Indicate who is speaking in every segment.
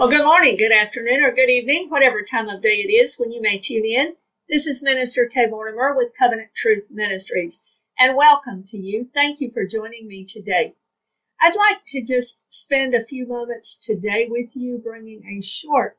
Speaker 1: Well, good morning, good afternoon, or good evening, whatever time of day it is when you may tune in. This is Minister Kay Mortimer with Covenant Truth Ministries, and welcome to you. Thank you for joining me today. I'd like to just spend a few moments today with you bringing a short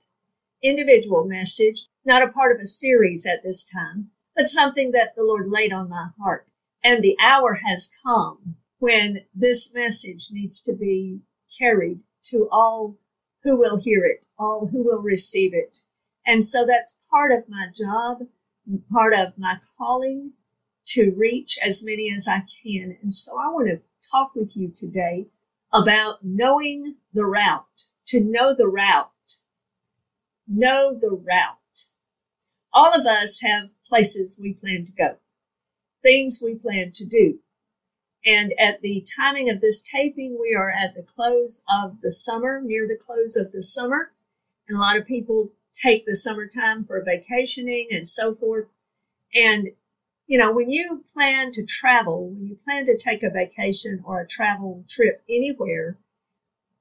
Speaker 1: individual message, not a part of a series at this time, but something that the Lord laid on my heart. And the hour has come when this message needs to be carried to all who will hear it, all who will receive it. And so that's part of my job, part of my calling to reach as many as I can. And so I want to talk with you today about knowing the route, to know the route. Know the route. All of us have places we plan to go, things we plan to do. And at the timing of this taping, we are at the close of the summer, near the close of the summer. And a lot of people take the summertime for vacationing and so forth. And, you know, when you plan to travel, when you plan to take a vacation or a travel trip anywhere,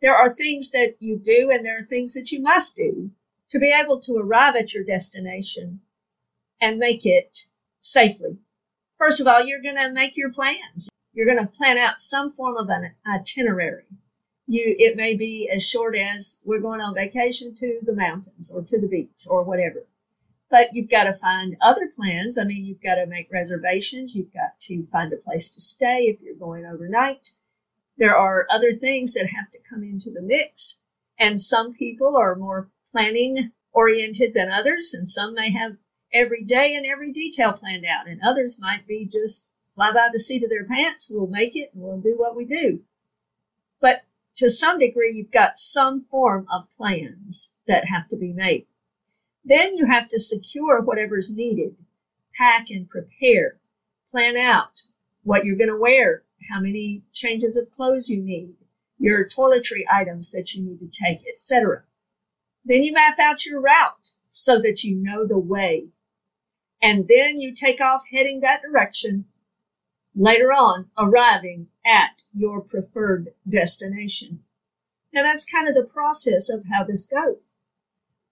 Speaker 1: there are things that you do and there are things that you must do to be able to arrive at your destination and make it safely. First of all, you're going to make your plans you're going to plan out some form of an itinerary. You, it may be as short as we're going on vacation to the mountains or to the beach or whatever. But you've got to find other plans. I mean, you've got to make reservations. You've got to find a place to stay if you're going overnight. There are other things that have to come into the mix. And some people are more planning oriented than others, and some may have every day and every detail planned out, and others might be just fly by the seat of their pants. We'll make it and we'll do what we do. But to some degree, you've got some form of plans that have to be made. Then you have to secure whatever's needed, pack and prepare, plan out what you're going to wear, how many changes of clothes you need, your toiletry items that you need to take, etc. Then you map out your route so that you know the way. And then you take off heading that direction later on arriving at your preferred destination. Now that's kind of the process of how this goes.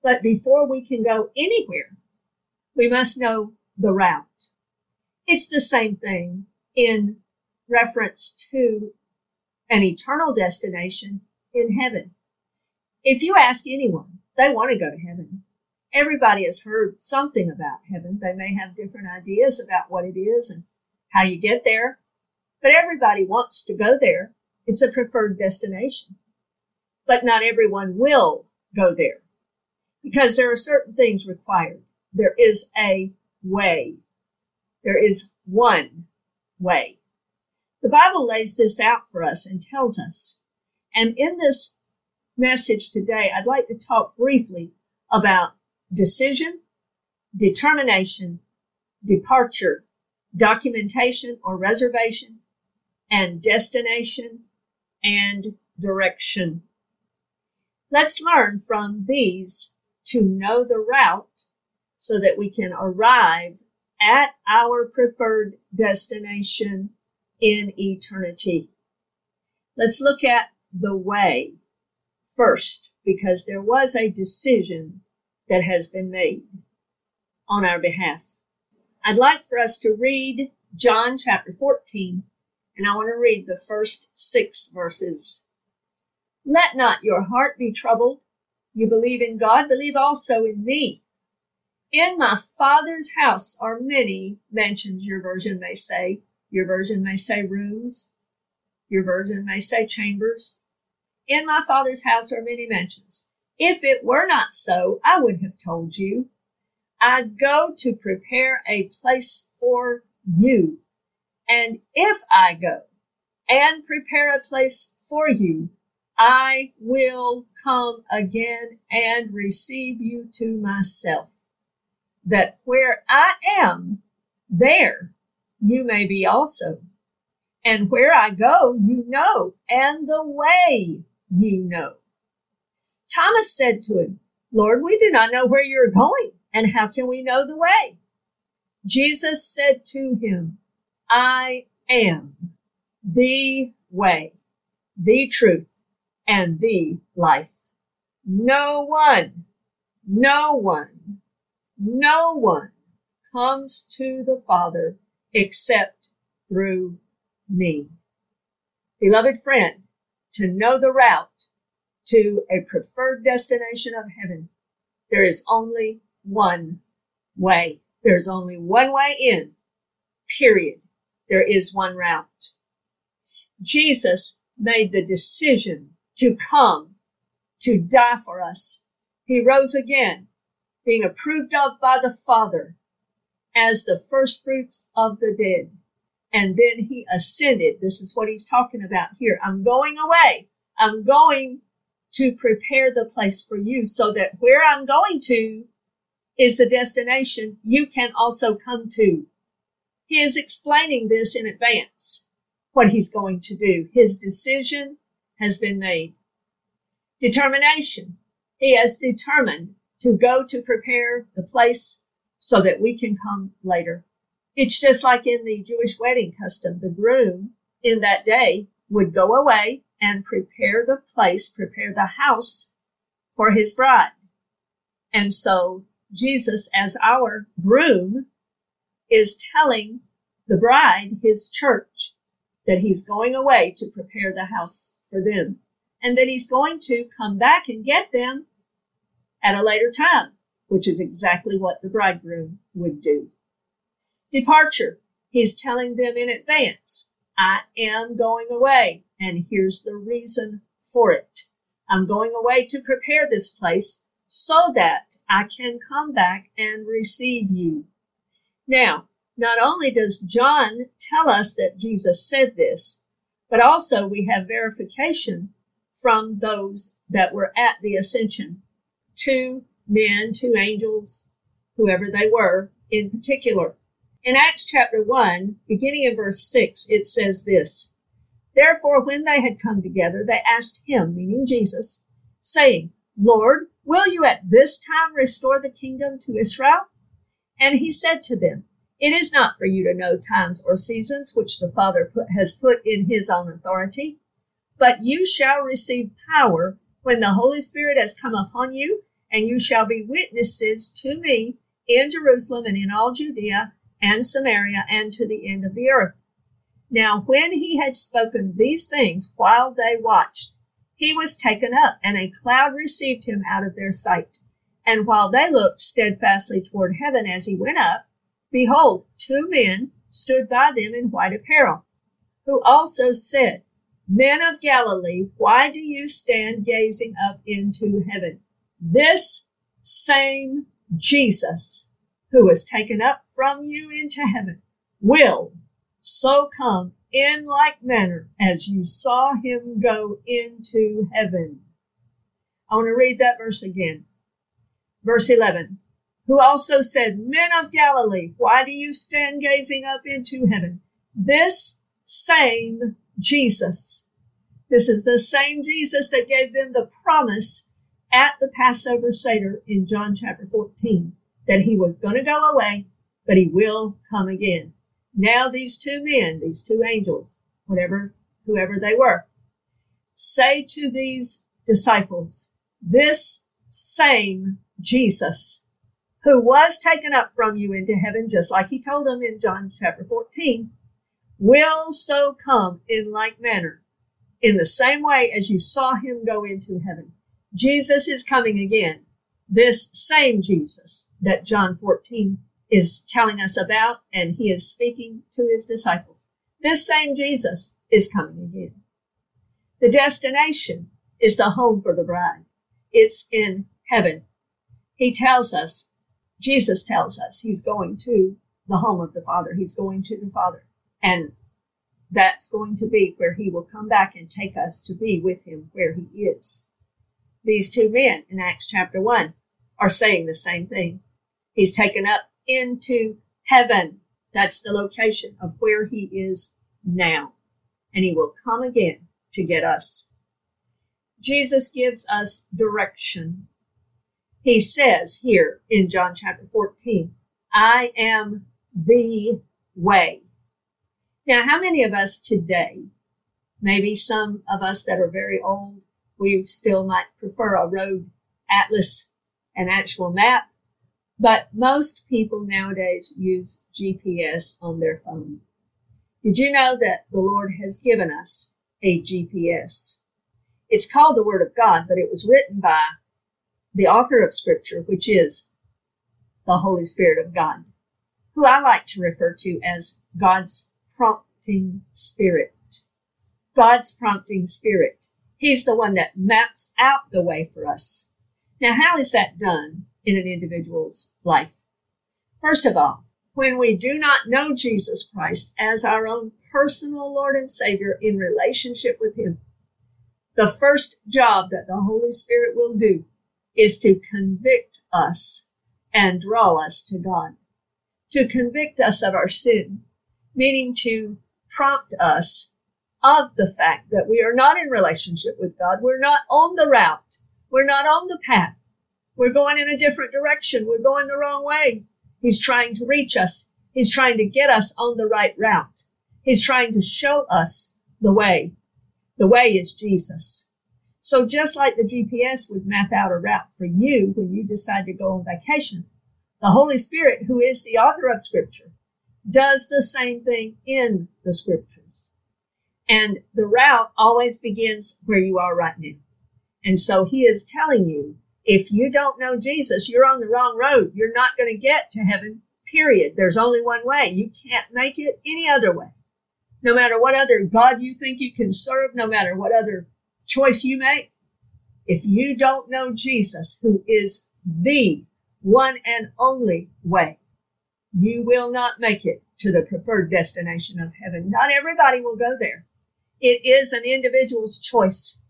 Speaker 1: But before we can go anywhere, we must know the route. It's the same thing in reference to an eternal destination in heaven. If you ask anyone, they want to go to heaven. Everybody has heard something about heaven. They may have different ideas about what it is and how you get there, but everybody wants to go there. It's a preferred destination. But not everyone will go there because there are certain things required. There is a way. There is one way. The Bible lays this out for us and tells us. And in this message today, I'd like to talk briefly about decision, determination, departure, documentation or reservation, and destination and direction. Let's learn from these to know the route so that we can arrive at our preferred destination in eternity. Let's look at the way first because there was a decision that has been made on our behalf. I'd like for us to read John chapter 14, and I want to read the first six verses. Let not your heart be troubled. You believe in God, believe also in me. In my Father's house are many mansions, your version may say. Your version may say rooms. Your version may say chambers. In my Father's house are many mansions. If it were not so, I would have told you I go to prepare a place for you. And if I go and prepare a place for you, I will come again and receive you to myself, that where I am, there you may be also. And where I go, you know, and the way you know. Thomas said to him, Lord, we do not know where you're going and how can we know the way? Jesus said to him, I am the way, the truth, and the life. no one, no one, no one comes to the Father except through me. Beloved friend, to know the route to a preferred destination of heaven, there is only one way. There's only one way in, period. There is one route. Jesus made the decision to come to die for us. He rose again, being approved of by the Father as the first fruits of the dead. And then he ascended. This is what he's talking about here. I'm going away. I'm going to prepare the place for you so that where I'm going to is the destination you can also come to. He is explaining this in advance, what he's going to do. His decision has been made. Determination. He has determined to go to prepare the place so that we can come later. It's just like in the Jewish wedding custom. The groom in that day would go away and prepare the place, prepare the house for his bride. And so Jesus, as our groom, is telling the bride, his church, that he's going away to prepare the house for them and that he's going to come back and get them at a later time, which is exactly what the bridegroom would do. Departure. He's telling them in advance, I am going away, and here's the reason for it. I'm going away to prepare this place so that I can come back and receive you. Now, not only does John tell us that Jesus said this, but also we have verification from those that were at the ascension. Two men, two angels, whoever they were in particular. In Acts chapter 1, beginning in verse 6, it says this Therefore, when they had come together, they asked him, meaning Jesus, saying, Lord, will you at this time restore the kingdom to Israel? And he said to them, It is not for you to know times or seasons which the Father put, has put in his own authority but you shall receive power when the Holy Spirit has come upon you, and you shall be witnesses to me in Jerusalem and in all Judea and Samaria and to the end of the earth. Now, when he had spoken these things while they watched, he was taken up, and a cloud received him out of their sight. And while they looked steadfastly toward heaven as he went up, behold, two men stood by them in white apparel, who also said, Men of Galilee, why do you stand gazing up into heaven? This same Jesus who was taken up from you into heaven will so come in like manner as you saw him go into heaven. I want to read that verse again. Verse 11. Who also said, Men of Galilee, why do you stand gazing up into heaven? This same Jesus. This is the same Jesus that gave them the promise at the Passover Seder in John chapter 14 that he was going to go away, but he will come again. Now these two men, these two angels, whatever, whoever they were, say to these disciples, this same Jesus who was taken up from you into heaven, just like he told them in John chapter 14, will so come in like manner, in the same way as you saw him go into heaven. Jesus is coming again. This same Jesus that John 14 is telling us about, and he is speaking to his disciples. This same Jesus is coming again. The destination is the home for the bride. It's in heaven. He tells us, Jesus tells us, he's going to the home of the Father. He's going to the Father. And that's going to be where he will come back and take us to be with him where he is. These two men in Acts chapter 1 are saying the same thing. He's taken up into heaven. That's the location of where he is now. And he will come again to get us. Jesus gives us direction. He says here in John chapter 14, I am the way. Now, how many of us today, maybe some of us that are very old, we still might prefer a road atlas, an actual map, but most people nowadays use GPS on their phone. Did you know that the Lord has given us a GPS? It's called the Word of God, but it was written by the author of Scripture, which is the Holy Spirit of God, who I like to refer to as God's prompting spirit. God's prompting spirit. He's the one that maps out the way for us. Now, how is that done in an individual's life? First of all, when we do not know Jesus Christ as our own personal Lord and Savior in relationship with Him, the first job that the Holy Spirit will do is to convict us and draw us to God. To convict us of our sin, meaning to prompt us of the fact that we are not in relationship with God. We're not on the route. We're not on the path. We're going in a different direction. We're going the wrong way. He's trying to reach us. He's trying to get us on the right route. He's trying to show us the way. The way is Jesus. So just like the GPS would map out a route for you when you decide to go on vacation, the Holy Spirit, who is the author of scripture, does the same thing in the scriptures. And the route always begins where you are right now. And so he is telling you if you don't know Jesus, you're on the wrong road. You're not going to get to heaven, period. There's only one way. You can't make it any other way. No matter what other God you think you can serve, no matter what other choice you make, if you don't know Jesus, who is the one and only way, you will not make it to the preferred destination of heaven. Not everybody will go there. It is an individual's choice,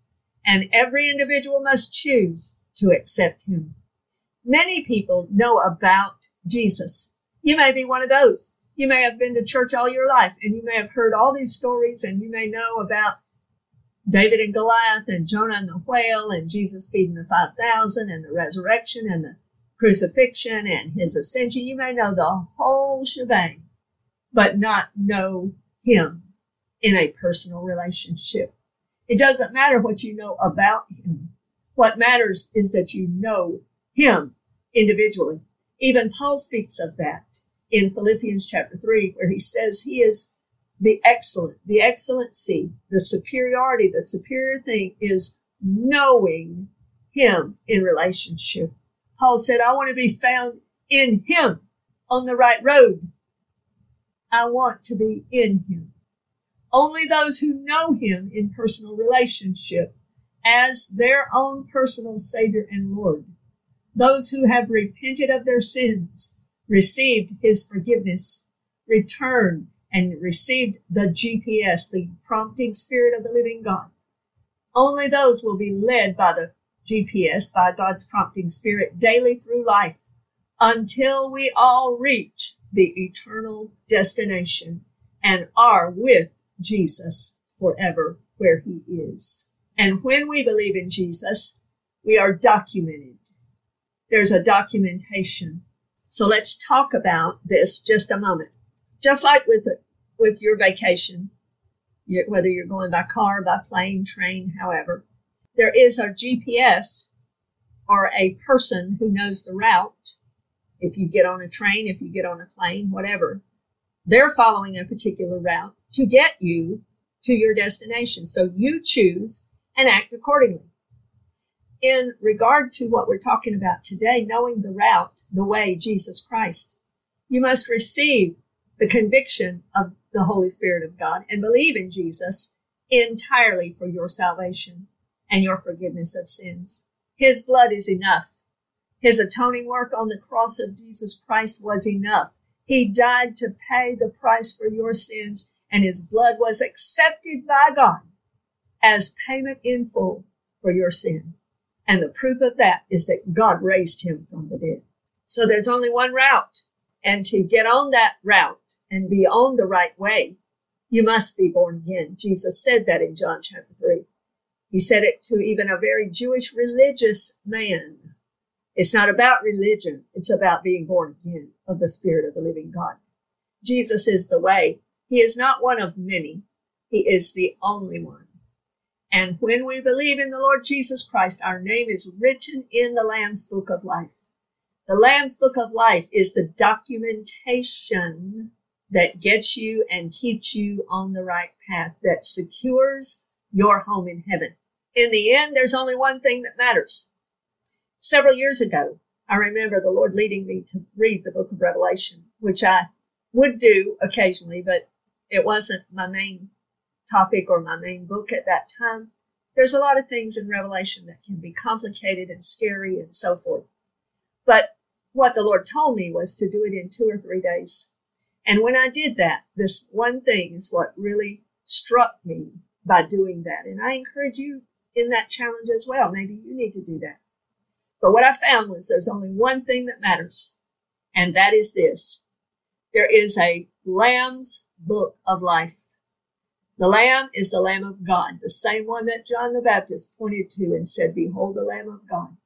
Speaker 1: and every individual must choose to accept him. Many people know about Jesus. You may be one of those. You may have been to church all your life and you may have heard all these stories and you may know about David and Goliath and Jonah and the whale and Jesus feeding the 5,000 and the resurrection and the crucifixion and his ascension. You may know the whole shebang, but not know him in a personal relationship. It doesn't matter what you know about him. What matters is that you know him individually. Even Paul speaks of that in Philippians chapter 3, where he says he is the excellent, the excellency, the superiority, the superior thing is knowing him in relationship. Paul said, I want to be found in him on the right road. I want to be in him. Only those who know him in personal relationship as their own personal Savior and Lord. Those who have repented of their sins, received His forgiveness, returned and received the GPS, the prompting Spirit of the living God. Only those will be led by the GPS, by God's prompting Spirit, daily through life until we all reach the eternal destination and are with Jesus forever where He is. And when we believe in Jesus, we are documented. There's a documentation. So let's talk about this just a moment. Just like with with your vacation, whether you're going by car, by plane, train, however, there is a GPS or a person who knows the route. If you get on a train, if you get on a plane, whatever, they're following a particular route to get you to your destination. So you choose and act accordingly. In regard to what we're talking about today, knowing the route, the way, Jesus Christ, you must receive the conviction of the Holy Spirit of God and believe in Jesus entirely for your salvation and your forgiveness of sins. His blood is enough. His atoning work on the cross of Jesus Christ was enough. He died to pay the price for your sins, and his blood was accepted by God as payment in full for your sin. And the proof of that is that God raised him from the dead. So there's only one route. And to get on that route and be on the right way, you must be born again. Jesus said that in John chapter 3. He said it to even a very Jewish religious man. It's not about religion. It's about being born again of the Spirit of the living God. Jesus is the way. He is not one of many. He is the only one. And when we believe in the Lord Jesus Christ, our name is written in the Lamb's Book of Life. The Lamb's Book of Life is the documentation that gets you and keeps you on the right path, that secures your home in heaven. In the end, there's only one thing that matters. Several years ago, I remember the Lord leading me to read the book of Revelation, which I would do occasionally, but it wasn't my main topic or my main book at that time. There's a lot of things in Revelation that can be complicated and scary and so forth. But what the Lord told me was to do it in two or three days. And when I did that, this one thing is what really struck me by doing that. And I encourage you in that challenge as well. Maybe you need to do that. But what I found was there's only one thing that matters, and that is this. There is a Lamb's Book of Life. The Lamb is the Lamb of God, the same one that John the Baptist pointed to and said, Behold the Lamb of God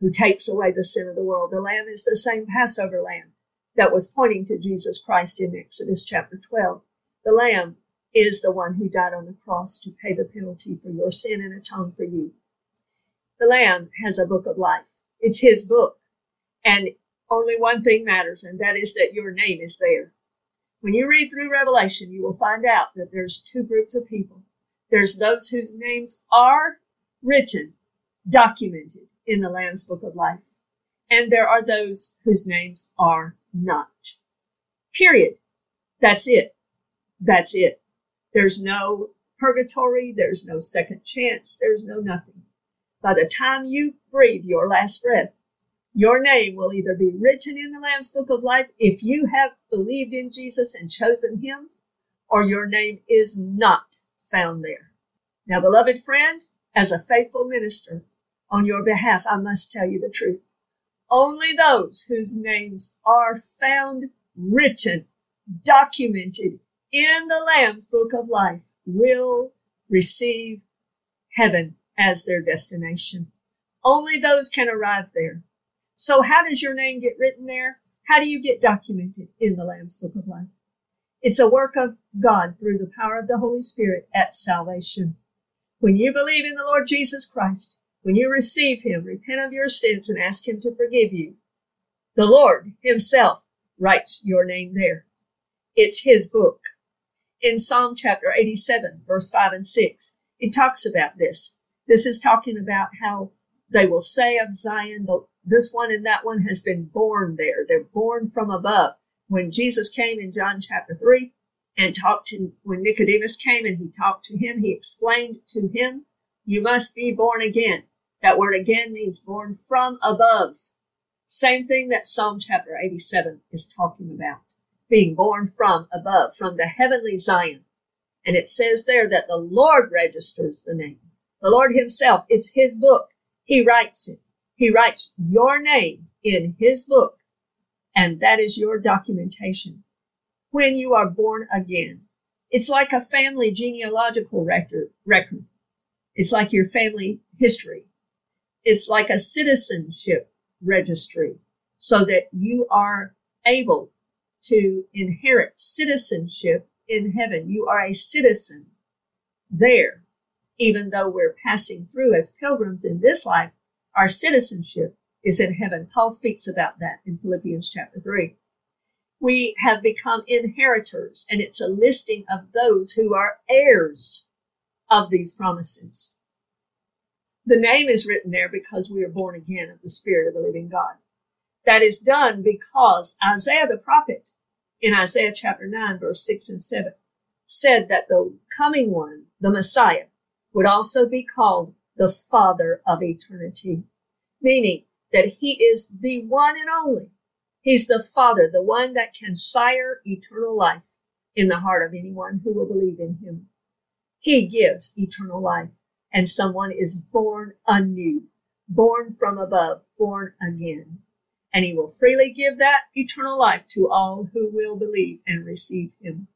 Speaker 1: who takes away the sin of the world. The Lamb is the same Passover Lamb that was pointing to Jesus Christ in Exodus chapter 12. The Lamb is the one who died on the cross to pay the penalty for your sin and atone for you. The Lamb has a book of life. It's his book. And only one thing matters, and that is that your name is there. When you read through Revelation, you will find out that there's two groups of people. There's those whose names are written, documented in the Lamb's Book of Life. And there are those whose names are not. Period. That's it. That's it. There's no purgatory. There's no second chance. There's no nothing. By the time you breathe your last breath, your name will either be written in the Lamb's Book of Life if you have believed in Jesus and chosen Him, or your name is not found there. Now, beloved friend, as a faithful minister, on your behalf, I must tell you the truth. Only those whose names are found written, documented in the Lamb's book of life will receive heaven as their destination. Only those can arrive there. So how does your name get written there? How do you get documented in the Lamb's book of life? It's a work of God through the power of the Holy Spirit at salvation. When you believe in the Lord Jesus Christ, when you receive Him, repent of your sins and ask Him to forgive you. The Lord Himself writes your name there. It's His book. In Psalm chapter 87, verse 5 and 6, it talks about this. This is talking about how they will say of Zion, this one and that one has been born there. They're born from above. When Jesus came in John chapter 3 and talked to, when Nicodemus came and he talked to him, he explained to him, you must be born again. That word again means born from above. Same thing that Psalm chapter 87 is talking about. Being born from above, from the heavenly Zion. And it says there that the Lord registers the name. The Lord himself, it's his book. He writes it. He writes your name in his book. And that is your documentation. When you are born again, it's like a family genealogical record. record. It's like your family history it's like a citizenship registry so that you are able to inherit citizenship in heaven. You are a citizen there, even though we're passing through as pilgrims in this life, our citizenship is in heaven. Paul speaks about that in Philippians chapter 3. We have become inheritors, and it's a listing of those who are heirs of these promises. The name is written there because we are born again of the Spirit of the living God. That is done because Isaiah the prophet in Isaiah chapter 9, verse 6 and 7 said that the coming one, the Messiah, would also be called the Father of eternity, meaning that he is the one and only. He's the Father, the one that can sire eternal life in the heart of anyone who will believe in him. He gives eternal life and someone is born anew, born from above, born again. And he will freely give that eternal life to all who will believe and receive him.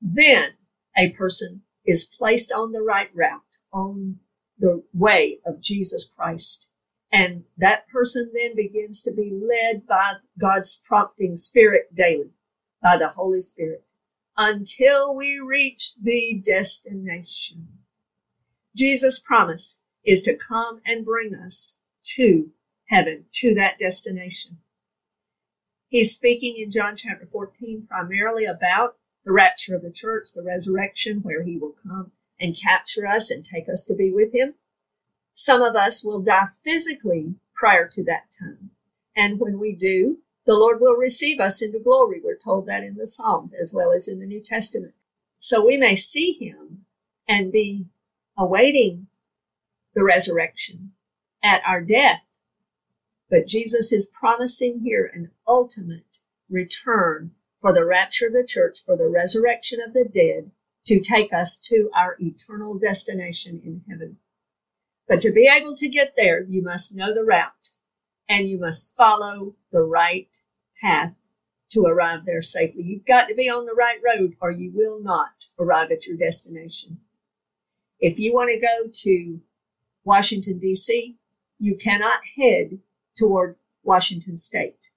Speaker 1: Then a person is placed on the right route, on the way of Jesus Christ. And that person then begins to be led by God's prompting spirit daily, by the Holy Spirit, until we reach the destination. Jesus' promise is to come and bring us to heaven, to that destination. He's speaking in John chapter 14 primarily about the rapture of the church, the resurrection, where he will come and capture us and take us to be with him. Some of us will die physically prior to that time. And when we do, the Lord will receive us into glory. We're told that in the Psalms as well as in the New Testament. So we may see him and be awaiting the resurrection at our death. But Jesus is promising here an ultimate return for the rapture of the church, for the resurrection of the dead, to take us to our eternal destination in heaven. But to be able to get there, you must know the route and you must follow the right path to arrive there safely. You've got to be on the right road or you will not arrive at your destination. If you want to go to Washington, D.C., you cannot head toward Washington State.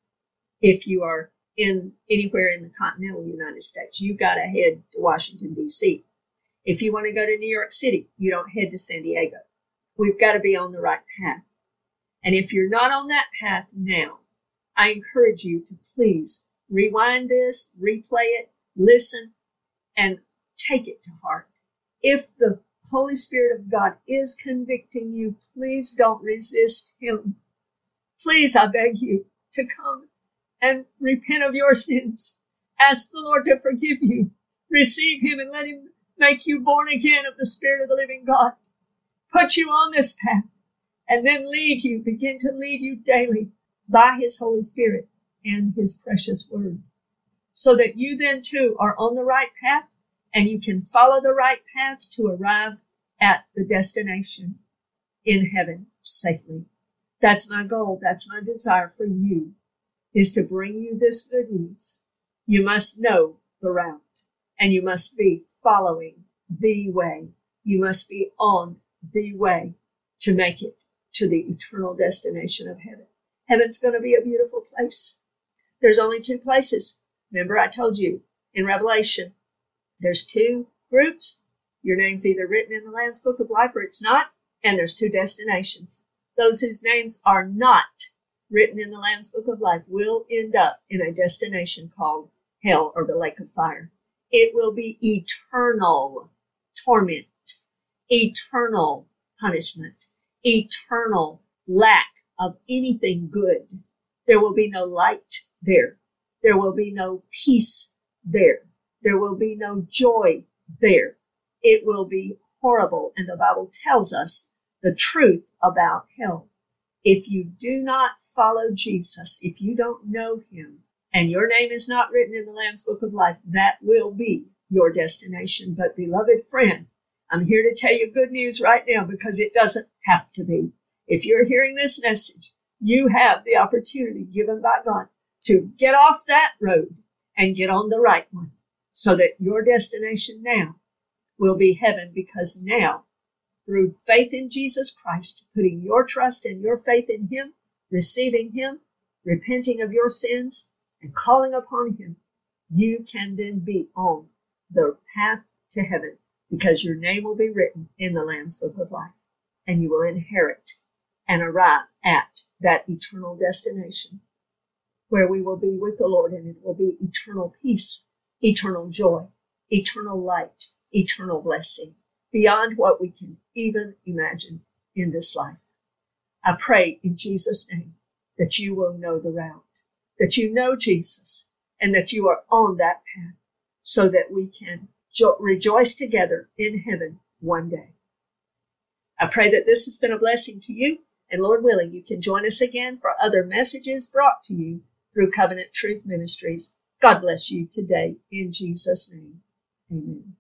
Speaker 1: If you are in anywhere in the continental United States, you've got to head to Washington, D.C. If you want to go to New York City, you don't head to San Diego. We've got to be on the right path. And if you're not on that path now, I encourage you to please rewind this, replay it, listen, and take it to heart. If the Holy Spirit of God is convicting you, please don't resist Him. Please, I beg you to come and repent of your sins. Ask the Lord to forgive you. Receive Him and let Him make you born again of the Spirit of the living God. Put you on this path and then lead you, begin to lead you daily by His Holy Spirit and His precious Word. So that you then too are on the right path and you can follow the right path to arrive at the destination in heaven safely. That's my goal. That's my desire for you is to bring you this good news. You must know the route and you must be following the way. You must be on the way to make it to the eternal destination of heaven. Heaven's going to be a beautiful place. There's only two places. Remember, I told you in Revelation there's two groups. Your name's either written in the Lamb's Book of Life or it's not. And there's two destinations. Those whose names are not written in the Lamb's Book of Life will end up in a destination called hell or the lake of fire. It will be eternal torment, eternal punishment, eternal lack of anything good. There will be no light there. There will be no peace there. There will be no joy there. It will be horrible. And the Bible tells us the truth about hell. If you do not follow Jesus, if you don't know him, and your name is not written in the Lamb's Book of Life, that will be your destination. But, beloved friend, I'm here to tell you good news right now because it doesn't have to be. If you're hearing this message, you have the opportunity given by God to get off that road and get on the right one so that your destination now will be heaven because now, through faith in Jesus Christ, putting your trust and your faith in Him, receiving Him, repenting of your sins, and calling upon Him, you can then be on the path to heaven because your name will be written in the Lamb's Book of Life and you will inherit and arrive at that eternal destination where we will be with the Lord and it will be eternal peace, eternal joy, eternal light, eternal blessing beyond what we can even imagine in this life. I pray in Jesus' name that you will know the route, that you know Jesus, and that you are on that path so that we can jo- rejoice together in heaven one day. I pray that this has been a blessing to you, and Lord willing, you can join us again for other messages brought to you through Covenant Truth Ministries. God bless you today in Jesus' name. Amen.